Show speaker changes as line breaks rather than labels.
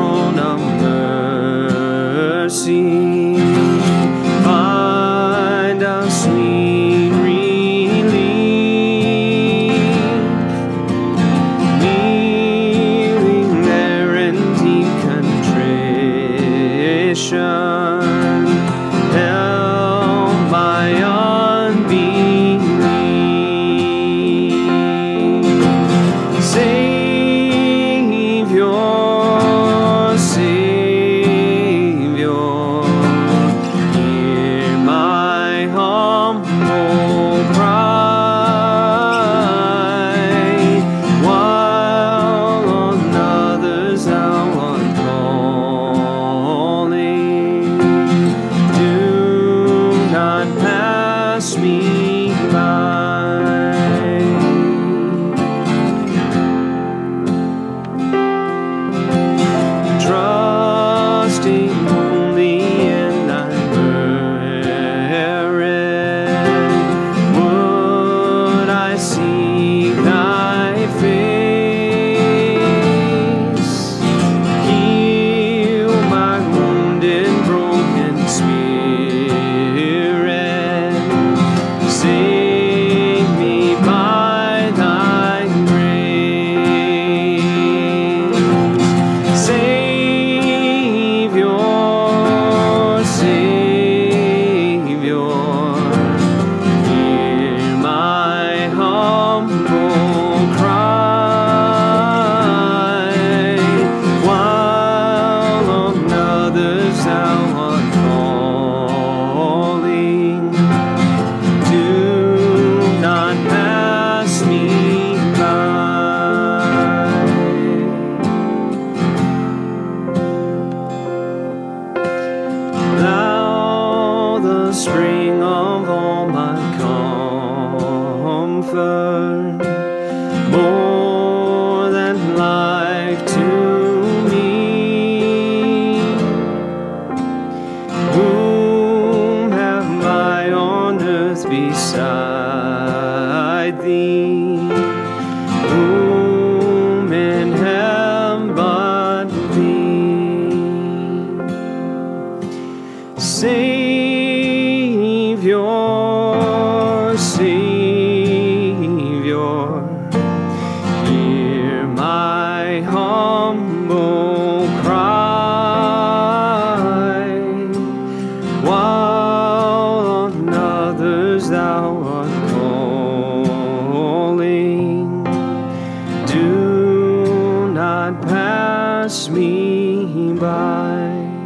throne of mercy. Find us sweet relief, kneeling there in deep contrition. more than life to me. Whom have I on earth beside thee? Whom in but thee? pass me by.